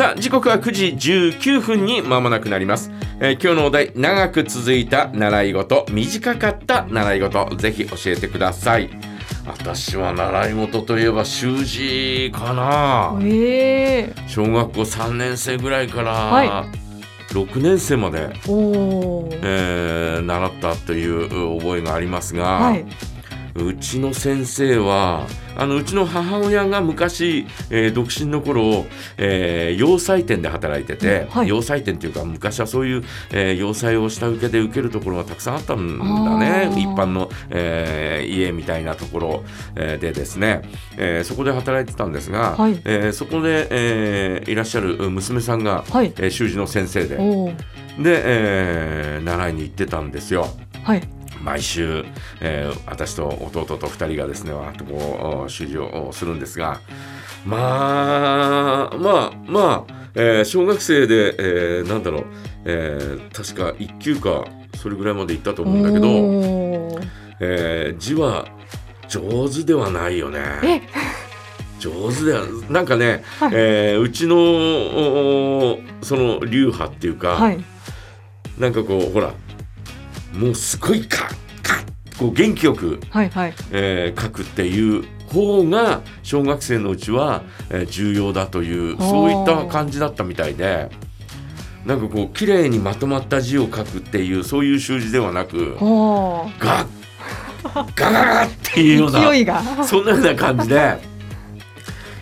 さあ時刻は9時19分に間もなくなります、えー今日のお題長く続いた習い事。短かった習い事。ぜひ教えてください。私は習い事といえば習字かな。ええ。小学校3年生ぐらいからは6年生まで。えー習ったという覚えがありますが、はい。うちの先生はあのうちの母親が昔、えー独身の頃、えー洋裁店で働いてて、はい洋裁店っていうか昔はそういう、えー洋裁を下請けで受けるところがたくさんあったんだね一般の、えー家みたいなところ、えーでですね、えーそこで働いてたんですが、はいえーそこで、えーいらっしゃる娘さんが、はい。えー習字の先生で。で、えー習いに行ってたんですよ。はい。毎週、えー私と弟と2人がですねわーっとこう習字をするんですがまあまあまあ、えー小学生で、えーなんだろう、えー確か1級かそれぐらいまで行ったと思うんだけど、えー字は上手ではないよね。え、上手だよなんかね、はいえーうちのおその流派っていうか、はい。なんかこうほらもうすごいカッカッこう元気よく、はい。はい。えー書くっていう方が小学生のうちは、えー重要だというそういった感じだったみたいでなんかこう綺麗にまとまった字を書くっていうそういう習字ではなく。ガッガガガッっていうような。そんなような感じで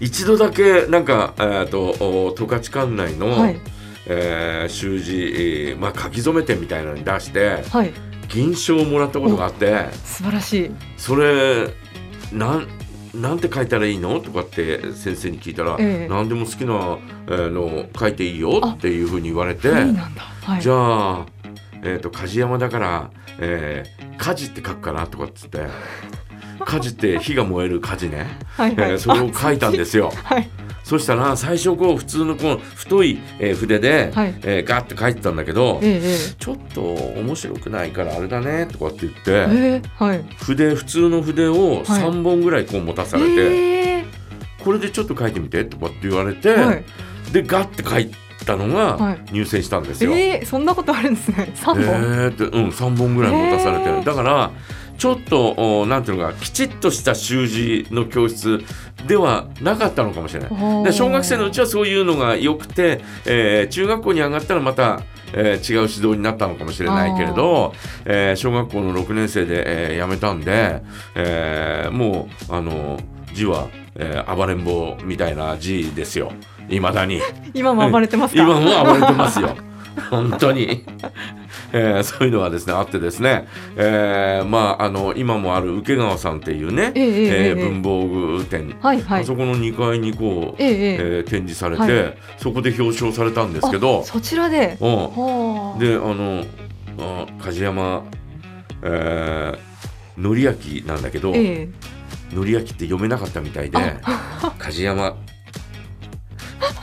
一度だけなんか、えー、とお十勝管内の、はい。えー習字、えーまあ、書き初め店みたいなのに出してはい。銀賞をもらったことがあって素晴らしい。それなんなんて書いたらいいの？とかって先生に聞いたら、ええ何でも好きな、えーの書いていいよっていうふうに言われていいなんだ。はい。じゃあ、えー、と梶山だから、えー火事って書くかな？とかっつって 火事って火が燃える火事ね、はい。はい。えーそれを書いたんですよ。はい。そしたら最初こう普通のこう太い、えー筆で、はいえーガッて書いてたんだけど、ええ。ちょっと面白くないからあれだねとかって言って、ええ。ええ。はい。筆普通の筆を3本ぐらいこう持たされて、ええ。これでちょっと書いてみてとかって言われて、はい。でガッて書いたのがはい入選したんですよ。ええ、そんなことあるんですね。三え本。ーってうん3本ぐらい持たされて、へーだからちょっとおなんていうのかきちっとした習字の教室ではなかったのかもしれない。小学生のうちはそういうのが良くて、えー中学校に上がったらまた、えー違う指導になったのかもしれないけれど、えー小学校の6年生で、えー辞めたんで、えーもうあの字は、えー暴れん坊みたいな字ですよ。いまだに。今も暴れてますか？今も暴れてますよ。本当に、えーそういうのはですねあってですね、えーまああの今もある請川さんっていうね、ええええええ文房具店はい。はいあ。そこの2階にこう、ええ。え展示されて、はいそこで表彰されたんですけどあ、そちらで？うん、はあ。であのあ梶山、えー、のり焼きなんだけど、ええ。のり焼きって読めなかったみたいで梶山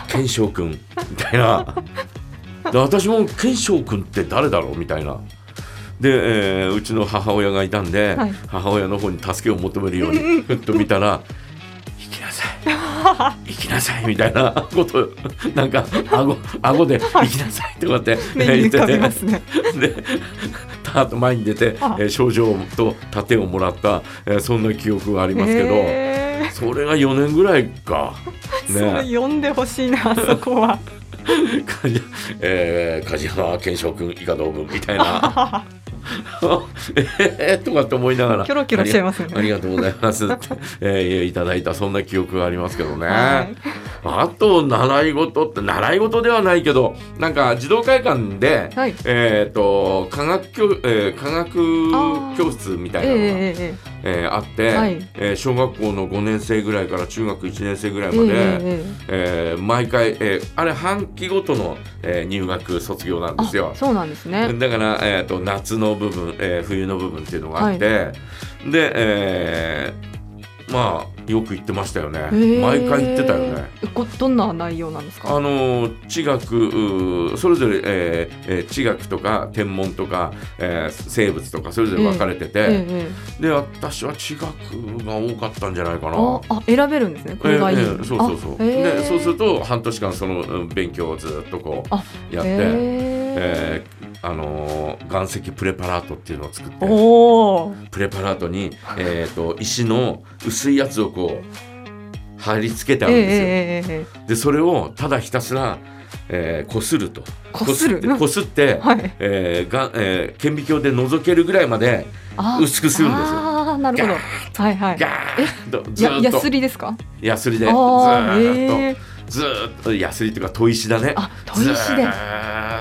健翔くんみたいな で私も健翔くんって誰だろうみたいな。で、えーうちの母親がいたんで、はい母親の方に助けを求めるようにふっと見たら「行きなさい 行きなさい」みたいな ことなんか顎顎で「行きなさい」とかって目に浮かびますね。でターッと前に出て、あえー賞状と盾をもらった、えーそんな記憶がありますけど、それが4年ぐらいか。それね読んでほしいな、あそこは。梶えー梶山健翔君以下同文みたいな。えーとかって思いながら。キョロキョロしちゃいますよね。あり がとうございます。って、えーいただいたそんな記憶がありますけどね、はい。あと習い事って習い事ではないけどなんか児童会館で、はい。えー、と科学教、えー科学教室みたいなのが、えーあって、はいえー小学校の5年生ぐらいから中学1年生ぐらいえまで、ええー毎回、えーあれ半期ごとの、えー入学卒業なんですよあ。そうなんですね。だから、えー、と夏の部分、えー冬の部分っていうのがあって、で、えーまあよく言ってましたよね。毎回言ってたよね。どんな内容なんですか？あの地学それぞれ、えーえー地学とか天文とか、えー生物とかそれぞれ分かれてて、ええええで私は地学が多かったんじゃないかな。ああ選べるんですねこれがいい、ええええそうそうそう。でそうすると半年間そのうん勉強をずっとこあうやって、へえーあのー岩石プレパラートっていうのを作ってプレパラートに、えー、と石の薄いやつをこう貼り付けてあええるんですよ。ええええでそれをただひたすら、えー、こすると。こする？ってこすって、はい。えーがえー顕微鏡で覗けるぐらいまであ薄くするんですよ。ああなるほど。はいはい。ガーッと。ずっと。スリですか？ヤスリで。ずっと、ずーっと。ヤスリというか砥石だね。あ砥石で。ず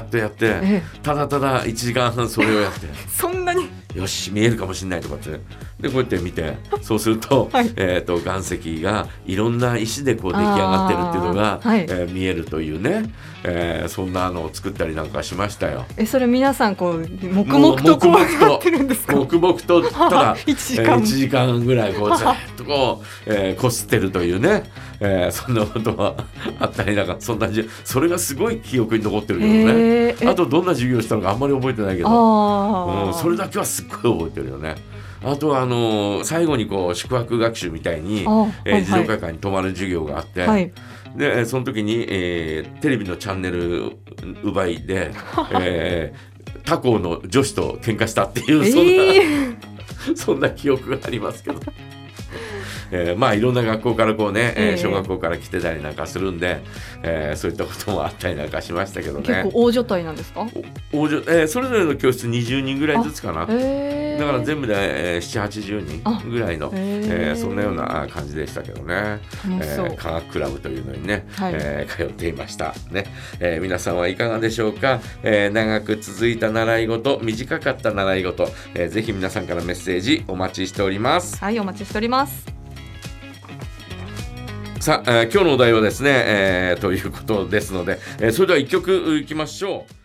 ーっとやってええ。ただただ1時間半それをやって。そんなに。よし見えるかもしれないとかってでこうやって見てそうすると, はいえー、と岩石がいろんな石でこう出来上がってるっていうのが、はいえー見えるというね、えーそんなのを作ったりなんかしましたよ。えそれ皆さんこう黙々とこうもう黙々とやってるんですか黙々とただ一時えー間1時間ぐらいこう ずっとこう、えーこすってるというね、えーそんなことはあったりなんかそんなじそれがすごい記憶に残ってるけどね。へええあとどんな授業したのかあんまり覚えてないけど。うん、それだけはすっごい覚えてるよね。あとはあのー最後にこう宿泊学習みたいに、あえーはい。児童会館に泊まる授業があって、はい。でえーその時に、えーテレビのチャンネル奪いで、えー他校の女子と喧嘩したっていう、そんな、ええそんな記憶がありますけど。えーまあいろんな学校からこうね、えーええ小学校から来てたりなんかするんで、えーそういったこともあったりなんかしましたけど結ね構大所帯なんですか？大女えーそれぞれの教室20人ぐらいずつかな。ええ。だから全部で、えー、780あ人ぐらいの、へーえーそんなようなあ感じでしたけどね、えー科学クラブというのにね、はい。えー通っていました、ね。えー皆さんはいかがでしょうか、えー長く続いた習い事短かった習い事、えーぜひ皆さんからメッセージお待ちしております。はいお待ちしておりますさあ、えー今日のお題はですね、えーということですので、えーそれでは一曲いきましょう。